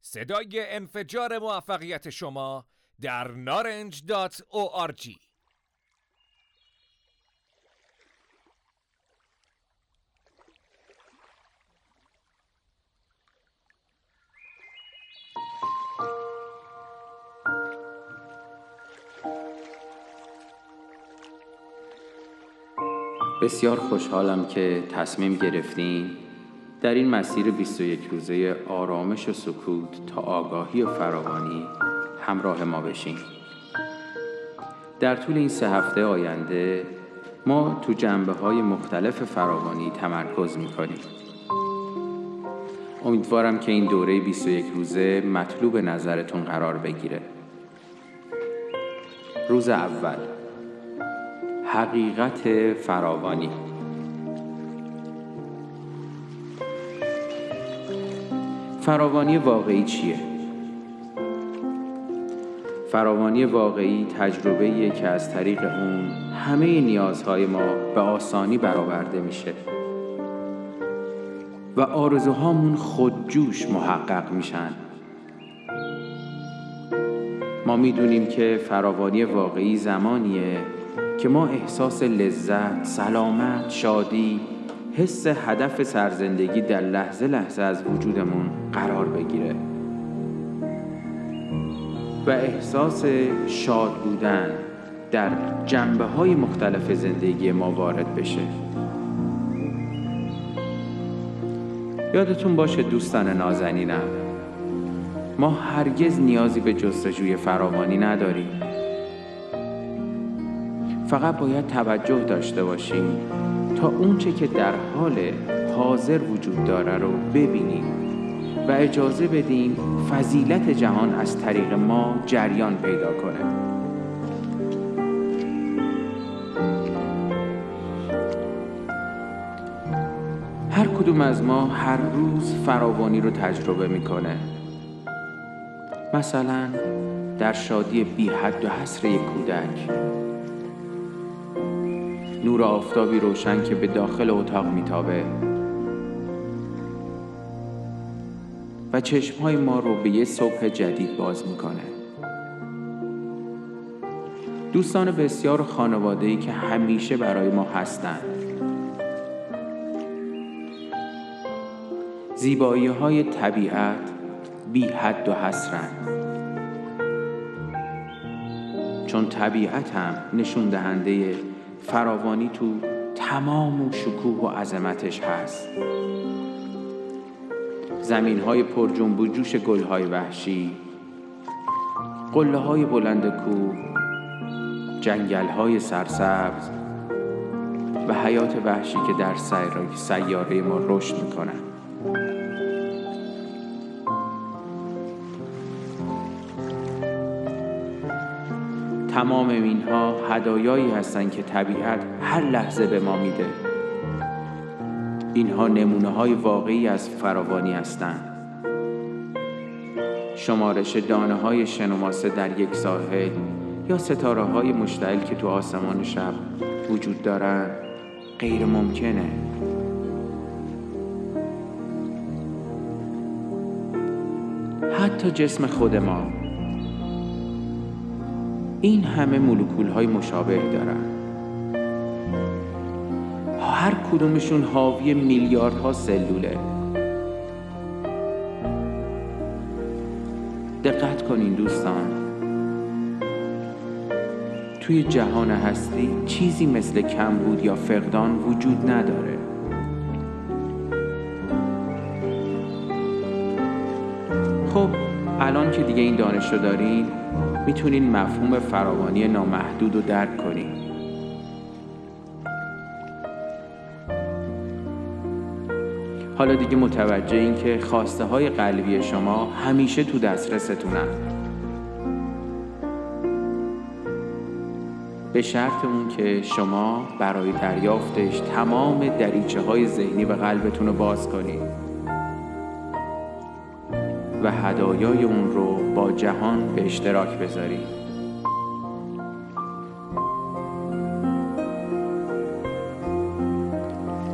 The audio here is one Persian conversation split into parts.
صدای انفجار موفقیت شما در naranj.org بسیار خوشحالم که تصمیم گرفتیم در این مسیر 21 روزه آرامش و سکوت تا آگاهی و فراوانی همراه ما بشین. در طول این سه هفته آینده ما تو جنبه های مختلف فراوانی تمرکز می‌کنیم. امیدوارم که این دوره 21 روزه مطلوب نظرتون قرار بگیره. روز اول. حقیقت فراوانی. فراوانی واقعی چیه؟ فراوانی واقعی تجربه که از طریق اون همه نیازهای ما به آسانی برآورده میشه و آرزوهامون خودجوش محقق میشن ما می‌دونیم که فراوانی واقعی زمانیه که ما احساس لذت، سلامت، شادی، حس هدف سرزندگی در لحظه لحظه از وجودمون قرار بگیره. و احساس شاد بودن در جنبه های مختلف زندگی ما وارد بشه. یادتون باشه دوستان نازنینم ما هرگز نیازی به جستجوی فراوانی نداریم. فقط باید توجه داشته باشیم. تا اونچه که در حال حاضر وجود داره رو ببینیم و اجازه بدیم فضیلت جهان از طریق ما جریان پیدا کنه. هر کدوم از ما هر روز فراوانی رو تجربه می‌کنه. مثلا در شادی بی حد و حصر یک کودک. نور آفتابی روشن که به داخل اتاق میتابه. و چشمهای ما رو به یه صبح جدید باز می‌کنه. دوستان بسیار خانواده‌ای که همیشه برای ما هستند زیبایی های طبیعت بی حد و حسرند چون طبیعت هم نشون دهنده فراوانی تو تمام و شکوه و عظمتش هست. زمین های پر جنب و جوش گل های وحشی قله های بلند کوه جنگل های سرسبز و حیات وحشی که در سیاره ما رشد می‌کنن. تمام اینها هدایایی هستند که طبیعت هر لحظه به ما میده. اینها نمونه های واقعی از فراوانی هستند. شمارش دانه های شنوماسه در یک ساحل یا ستاره های مشتعل که تو آسمان شب وجود دارند غیر ممکنه حتی جسم خود ما این همه مولکول های مشابه دارن. هر کدومشون حاوی میلیاردها سلوله. دقت کنین دوستان. توی جهان هستی چیزی مثل کمبود یا فقدان وجود نداره. خب الان که دیگه این دانش رو دارین می‌تونین مفهوم فراوانی نامحدود رو درک کنین. حالا دیگه متوجه این که خواسته های قلبی شما همیشه تو دسترستونن. به شرط اون که شما برای دریافتش تمام دریچه های ذهنی و قلبتون رو باز کنید و هدایای اون رو با جهان به اشتراک بذاری.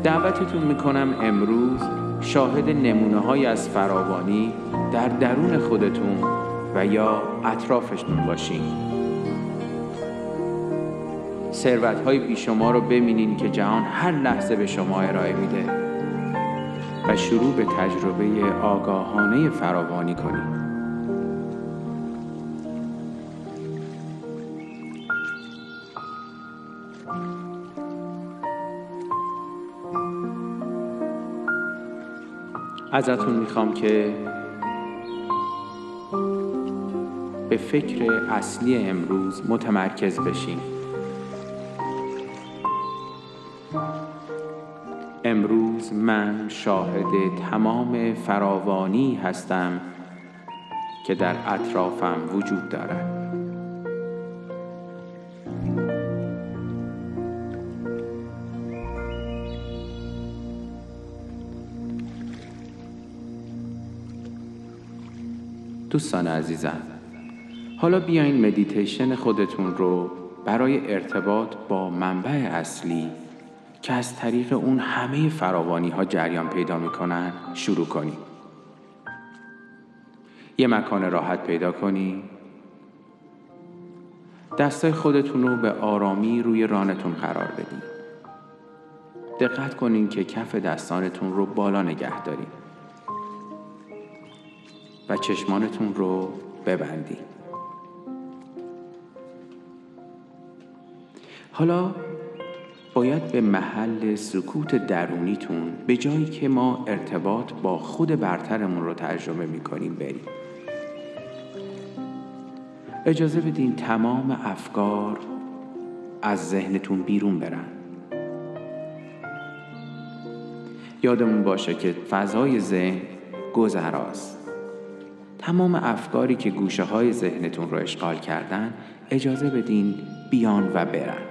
دعوتتون می‌کنم امروز شاهد نمونه های از فراوانی در درون خودتون و یا اطرافشون باشین. ثروت های بیشما رو ببینین که جهان هر لحظه به شما ارائه میده و شروع به تجربه آگاهانه فراوانی کنید ازتون می‌خوام که به فکر اصلی امروز متمرکز بشین. امروز من شاهد تمام فراوانی هستم که در اطرافم وجود دارد. دوستان عزیزم. حالا بیاین مدیتیشن خودتون رو برای ارتباط با منبع اصلی که از طریق اون همه فراوانی ها جریان پیدا می‌کنن شروع کنید یه مکان راحت پیدا کنید دستای خودتون رو به آرامی روی رانتون قرار بدین دقت کنین که کف دستانتون رو بالا نگه دارید و چشمانتون رو ببندید حالا باید به محل سکوت درونیتون به جایی که ما ارتباط با خود برترمون رو تجربه می‌کنیم بریم. اجازه بدین تمام افکار از ذهنتون بیرون برن. یادمون باشه که فضای ذهن گذراست. تمام افکاری که گوشه های ذهنتون رو اشغال کردن اجازه بدین بیان و برن.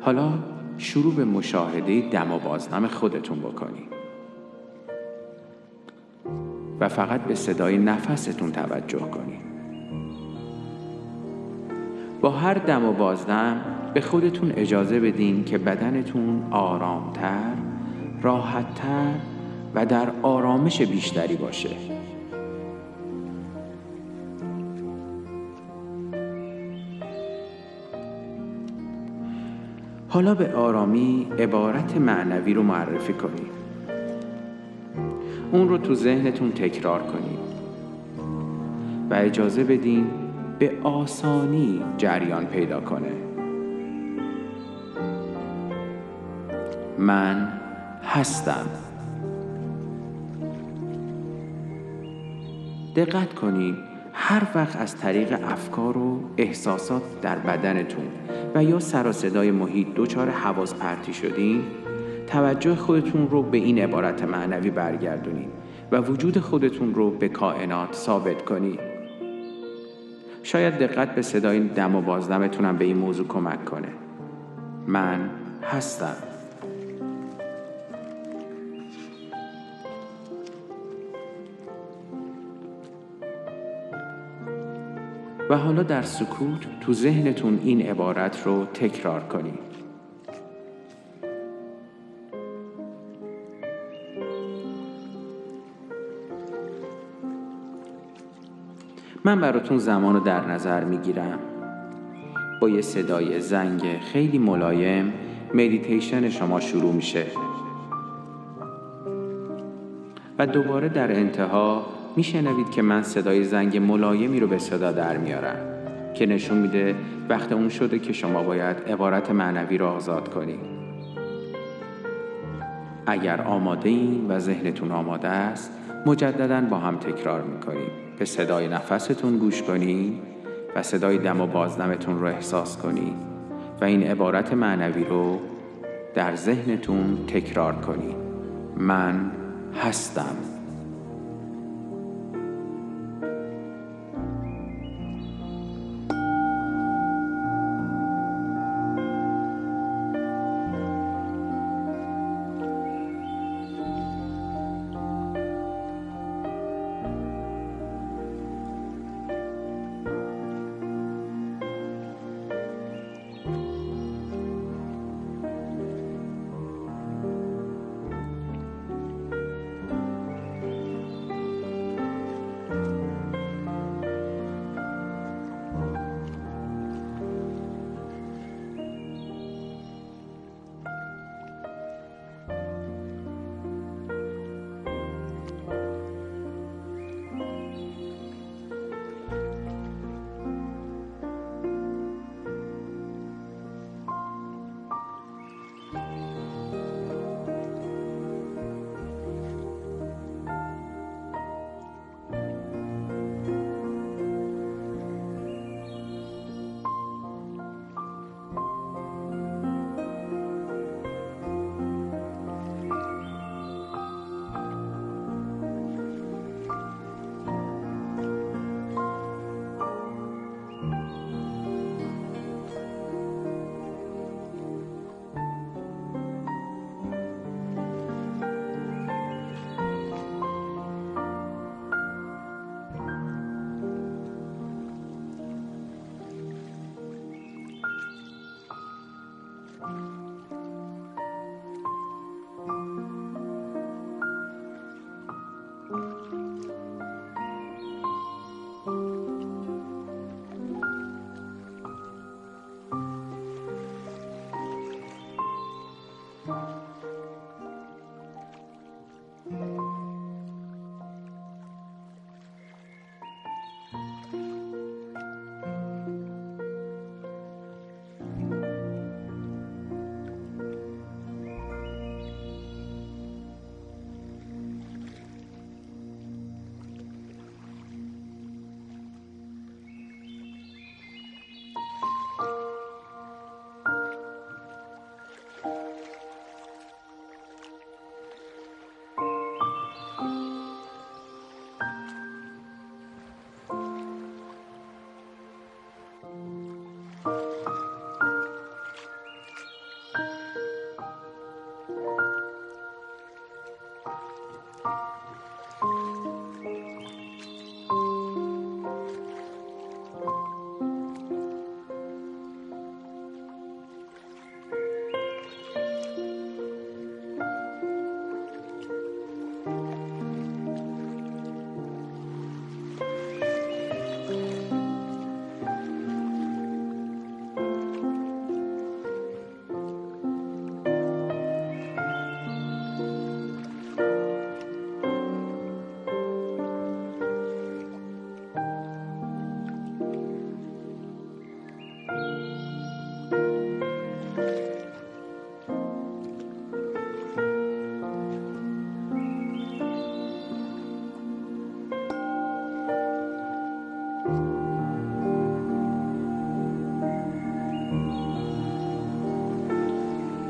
حالا شروع به مشاهده دم و بازنم خودتون بکنید و فقط به صدای نفستون توجه کنید با هر دم و بازدم به خودتون اجازه بدین که بدنتون آرامتر، راحتتر و در آرامش بیشتری باشه. حالا به آرامی عبارت معنوی رو معرفی کنید اون رو تو ذهنتون تکرار کنید و اجازه بدین به آسانی جریان پیدا کنه. من هستم. دقت کنید هر وقت از طریق افکار و احساسات در بدنتون و یا سر صدای محیط دچار حواس پرتی شدین توجه خودتون رو به این عبارت معنوی برگردونید و وجود خودتون رو به کائنات ثابت کنید شاید دقت به صدای دم و بازدمتونم به این موضوع کمک کنه. من هستم. و حالا در سکوت تو ذهنتون این عبارت رو تکرار کنید. من براتون زمان رو در نظر می‌گیرم. با یه صدای زنگ خیلی ملایم مدیتیشن شما شروع میشه. و دوباره در انتها میشنوید که من صدای زنگ ملایمی رو به صدا در میارم که نشون میده وقت اون شده که شما باید عبارت معنوی رو آزاد کنید. اگر آماده این و ذهنتون آماده است مجددا با هم تکرار می‌کنیم. به صدای نفستون گوش کنید و صدای دم و بازدمتون رو احساس کنید و این عبارت معنوی رو در ذهنتون تکرار کنید. من هستم.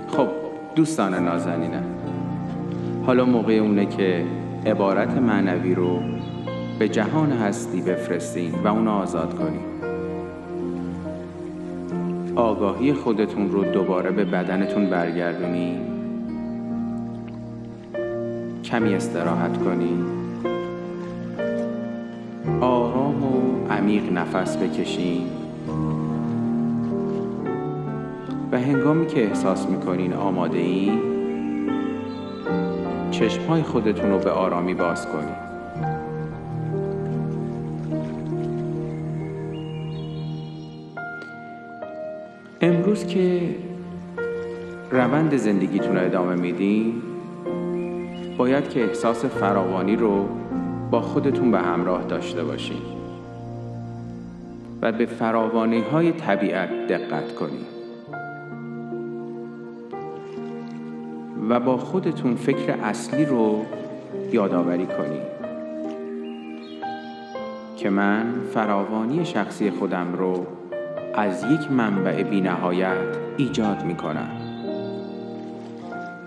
خب دوستان نازنینم حالا موقع اونه که عبارت معنوی رو به جهان هستی بفرستین و اونو آزاد کنین. آگاهی خودتون رو دوباره به بدنتون برگردونی کمی استراحت کنید عمیق نفس بکشین و هنگامی که احساس می‌کنین آماده این چشمهای خودتون رو به آرامی باز کنین. امروز که روند زندگیتون رو ادامه میدین باید که احساس فراوانی رو با خودتون به همراه داشته باشین. و به فراوانی های طبیعت دقت کنید و با خودتون فکر اصلی رو یادآوری کنید که من فراوانی شخصی خودم رو از یک منبع بینهایت ایجاد می کنم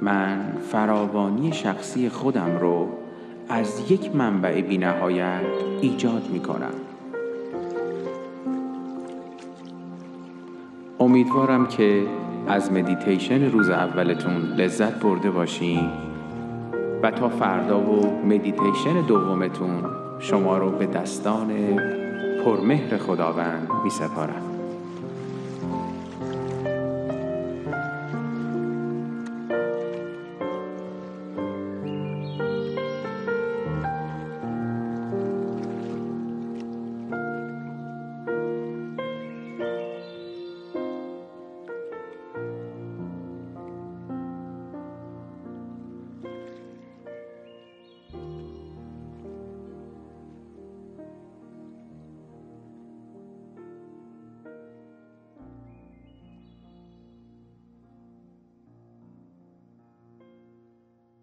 من فراوانی شخصی خودم رو از یک منبع بینهایت ایجاد می کنم امیدوارم که از مدیتیشن روز اولتون لذت برده باشین و تا فردا و مدیتیشن دومتون شما رو به دستان پرمهر خداوند می سپارم